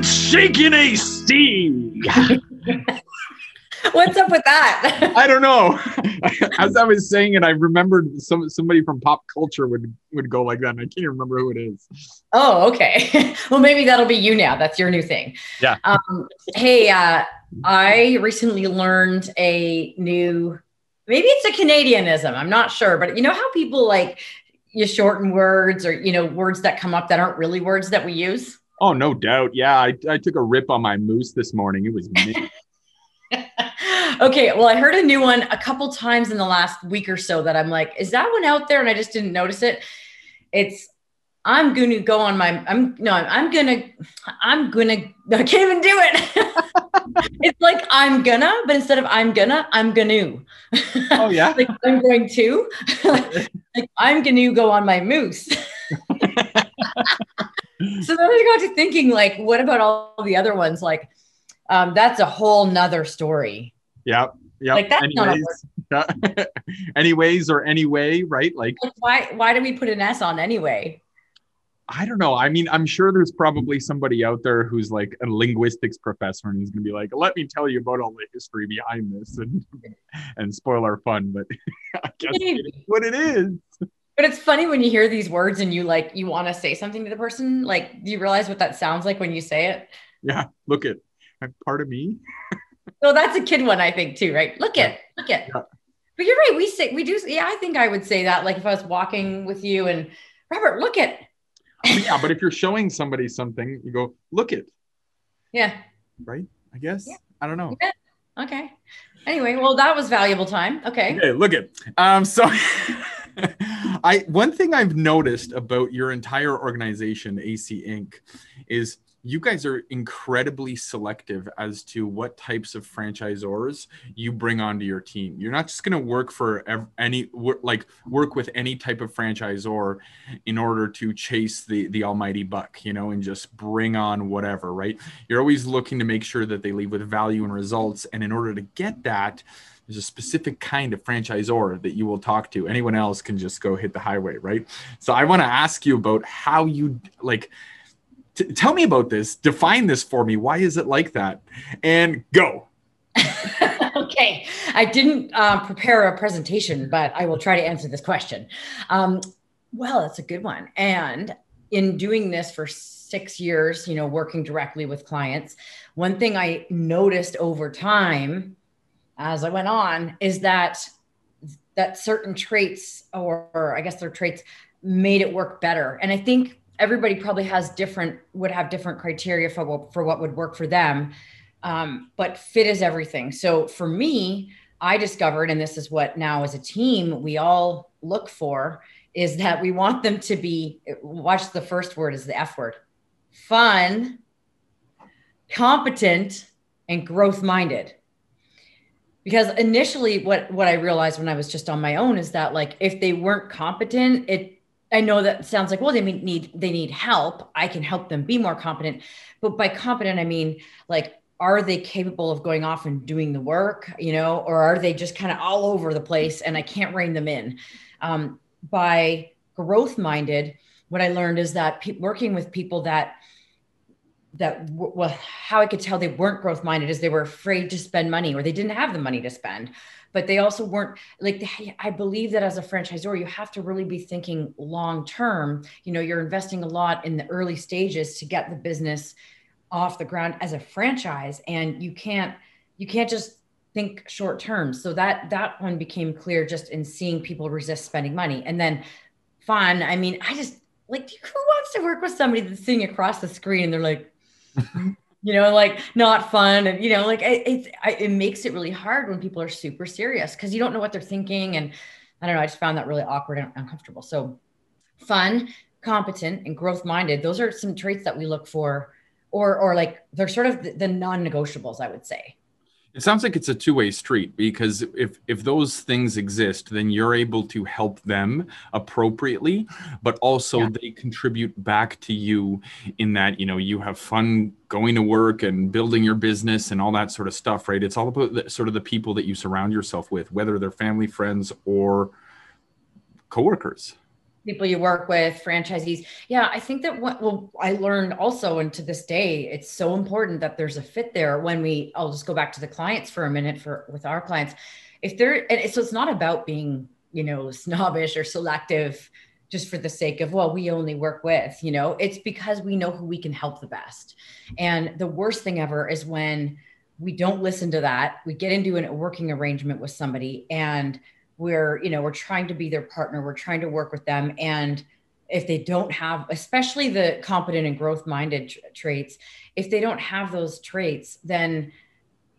What's shaking AC? What's up with that? I don't know. As I was saying it, I remembered some somebody from pop culture would would go like that, and I can't even remember who it is. Oh, okay. well, maybe that'll be you now. That's your new thing. Yeah. Um, hey, uh, I recently learned a new. Maybe it's a Canadianism. I'm not sure, but you know how people like you shorten words or you know words that come up that aren't really words that we use. Oh, no doubt. Yeah, I, I took a rip on my moose this morning. It was me. okay, well, I heard a new one a couple times in the last week or so that I'm like, is that one out there? And I just didn't notice it. It's I'm gonna go on my I'm no, I'm gonna I'm gonna I can't even do it. it's like I'm gonna, but instead of I'm gonna, I'm gonna. Oh yeah. like I'm going to. like I'm gonna go on my moose. So then I got to thinking, like, what about all the other ones? Like, um, that's a whole nother story. Yep. Yep. Like that's not a Anyways, yeah. Anyways or anyway, right? Like Like, why why do we put an S on anyway? I don't know. I mean, I'm sure there's probably somebody out there who's like a linguistics professor and he's gonna be like, "Let me tell you about all the history behind this and and spoil our fun." But I guess it is what it is. But it's funny when you hear these words and you like you want to say something to the person. Like, do you realize what that sounds like when you say it? Yeah. Look at part of me. So that's a kid one, I think, too, right? Look at look at. Yeah. But you're right. We say we do. Yeah, I think I would say that. Like if I was walking with you and Robert, look at. yeah, but if you're showing somebody something, you go, "Look it," Yeah. right? I guess. Yeah. I don't know. Okay. Anyway, well, that was valuable time. Okay. Okay, look it. Um, so I one thing I've noticed about your entire organization, AC Inc., is you guys are incredibly selective as to what types of franchisors you bring onto your team. You're not just going to work for ev- any like work with any type of franchisor in order to chase the the almighty buck, you know, and just bring on whatever, right? You're always looking to make sure that they leave with value and results, and in order to get that, there's a specific kind of franchisor that you will talk to. Anyone else can just go hit the highway, right? So I want to ask you about how you like. T- tell me about this. Define this for me. Why is it like that? And go. okay. I didn't uh, prepare a presentation, but I will try to answer this question. Um, well, that's a good one. And in doing this for six years, you know, working directly with clients, one thing I noticed over time as I went on is that that certain traits, or, or I guess their traits, made it work better. And I think everybody probably has different would have different criteria for what, for what would work for them um, but fit is everything so for me i discovered and this is what now as a team we all look for is that we want them to be watch the first word is the f word fun competent and growth minded because initially what what i realized when i was just on my own is that like if they weren't competent it I know that sounds like, well, they need they need help. I can help them be more competent. But by competent, I mean like, are they capable of going off and doing the work, you know, or are they just kind of all over the place and I can't rein them in? Um, by growth minded, what I learned is that pe- working with people that that well, how I could tell they weren't growth minded is they were afraid to spend money or they didn't have the money to spend. But they also weren't like i believe that as a franchisor you have to really be thinking long term you know you're investing a lot in the early stages to get the business off the ground as a franchise and you can't you can't just think short term so that that one became clear just in seeing people resist spending money. And then fun i mean i just like who wants to work with somebody that's sitting across the screen and they're like you know, like not fun. And, you know, like it, it, it makes it really hard when people are super serious because you don't know what they're thinking. And I don't know, I just found that really awkward and uncomfortable. So fun, competent, and growth minded, those are some traits that we look for, or, or like they're sort of the, the non negotiables, I would say. It sounds like it's a two-way street because if if those things exist, then you're able to help them appropriately, but also Yeah. they contribute back to you in that, you know, you have fun going to work and building your business and all that sort of stuff, right? It's all about the, sort of the people that you surround yourself with, whether they're family, friends, or coworkers. People you work with, franchisees. Yeah, I think that what well, I learned also, and to this day, it's so important that there's a fit there. When we, I'll just go back to the clients for a minute for with our clients. If they're, and so it's not about being, you know, snobbish or selective just for the sake of well we only work with you know it's because we know who we can help the best and the worst thing ever is when we don't listen to that we get into a working arrangement with somebody and we're you know we're trying to be their partner we're trying to work with them and if they don't have especially the competent and growth minded traits if they don't have those traits then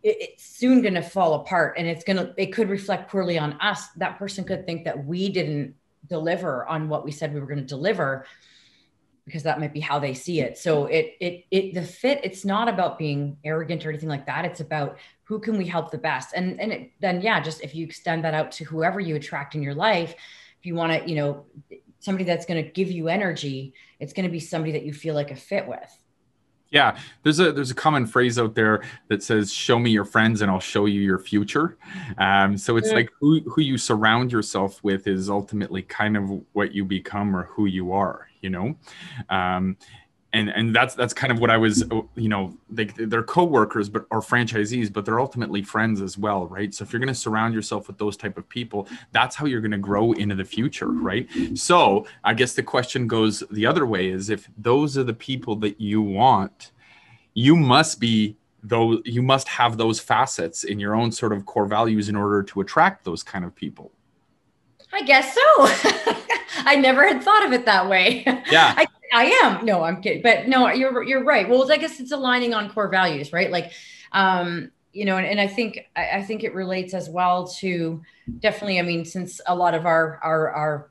it, it's soon going to fall apart and it's going to it could reflect poorly on us. That person could think that we didn't deliver on what we said we were going to deliver because that might be how they see it. So it it it the fit it's not about being arrogant or anything like that. It's about who can we help the best and and it, then yeah just if you extend that out to whoever you attract in your life if you want to you know somebody that's going to give you energy it's going to be somebody that you feel like a fit with yeah, there's a there's a common phrase out there that says "Show me your friends, and I'll show you your future." Um, so it's yeah. like who who you surround yourself with is ultimately kind of what you become or who you are. You know, um, and and that's that's kind of what I was you know they they're co-workers but or franchisees but they're ultimately friends as well right so if you're going to surround yourself with those type of people that's how you're going to grow into the future right so I guess the question goes the other way is if those are the people that you want you must be though you must have those facets in your own sort of core values in order to attract those kind of people I guess so. I never had thought of it that way. Yeah. I, I am. No, I'm kidding. But no, you're you're right. Well, I guess it's aligning on core values, right? Like um, you know, and, and I think I, I think it relates as well to definitely, I mean, since a lot of our our our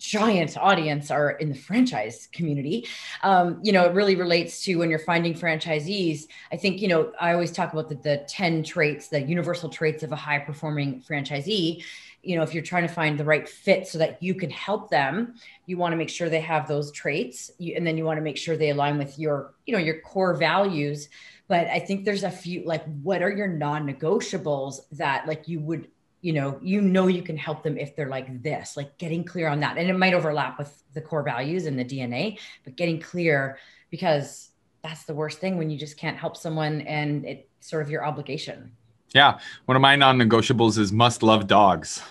giant audience are in the franchise community. Um, you know it really relates to when you're finding franchisees i think you know i always talk about the, the 10 traits the universal traits of a high performing franchisee. You know if you're trying to find the right fit so that you can help them you want to make sure they have those traits you, and then you want to make sure they align with your you know your core values. But i think there's a few like what are your non-negotiables that like you would you know you know you can help them if they're like this like getting clear on that and it might overlap with the core values and the dna but getting clear because that's the worst thing when you just can't help someone and it's sort of your obligation yeah, one of my non-negotiables is must love dogs.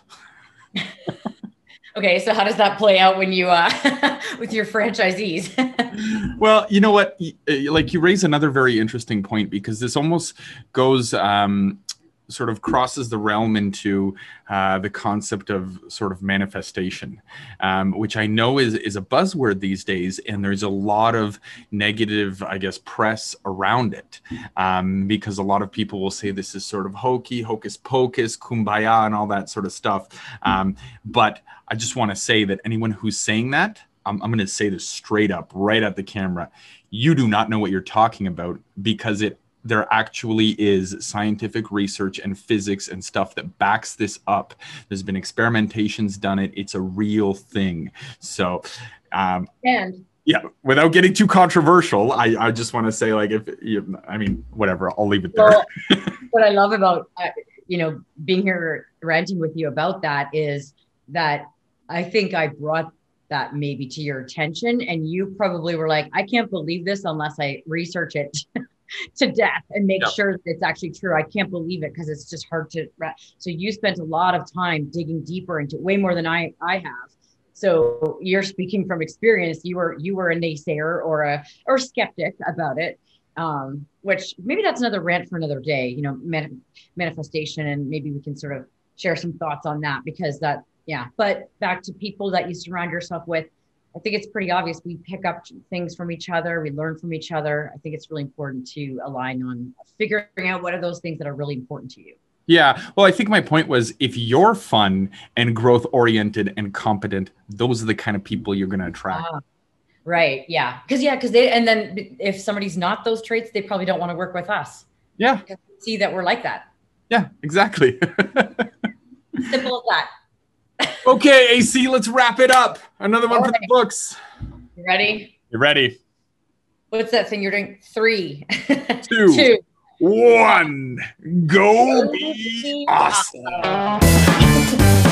okay, so how does that play out when you uh with your franchisees? well, you know what? Like you raise another very interesting point because this almost goes um sort of crosses the realm into uh, the concept of sort of manifestation, um, which I know is is a buzzword these days, and there's a lot of negative, I guess, press around it um, because a lot of people will say this is sort of hokey, hocus pocus, kumbaya, and all that sort of stuff. Um, but I just want to say that anyone who's saying that, I'm, I'm going to say this straight up, right at the camera. You do not know what you're talking about because it there actually is scientific research and physics and stuff that backs this up. There's been experimentations done it. It's a real thing. So, um, and yeah, without getting too controversial, I, I just want to say like if you, I mean, whatever, I'll leave it there. Well, what I love about uh, you know being here ranting with you about that is that I think I brought that maybe to your attention and you probably were like i can't believe this unless i research it to death and make yep. sure that it's actually true. I can't believe it because it's just hard to. So you spent a lot of time digging deeper into way more than I I have. So you're speaking from experience. You were you were a naysayer or a or skeptic about it. Um, which maybe that's another rant for another day. You know, man, manifestation, and maybe we can sort of share some thoughts on that because that yeah. But back to people that you surround yourself with I think it's pretty obvious we pick up things from each other, we learn from each other. I think it's really important to align on figuring out what are those things that are really important to you. Yeah. Well, I think my point was if you're fun and growth oriented and competent, those are the kind of people you're going to attract. Uh, right. Yeah. Cause yeah. Cause they, and then if somebody's not those traits, they probably don't want to work with us. Yeah. See that we're like that. Yeah, exactly. Simple as that okay, AC, let's wrap it up. Another one All for right. the books. You ready? You ready? What's that thing you're doing? Three, two, two. one. Go, Go be awesome. awesome.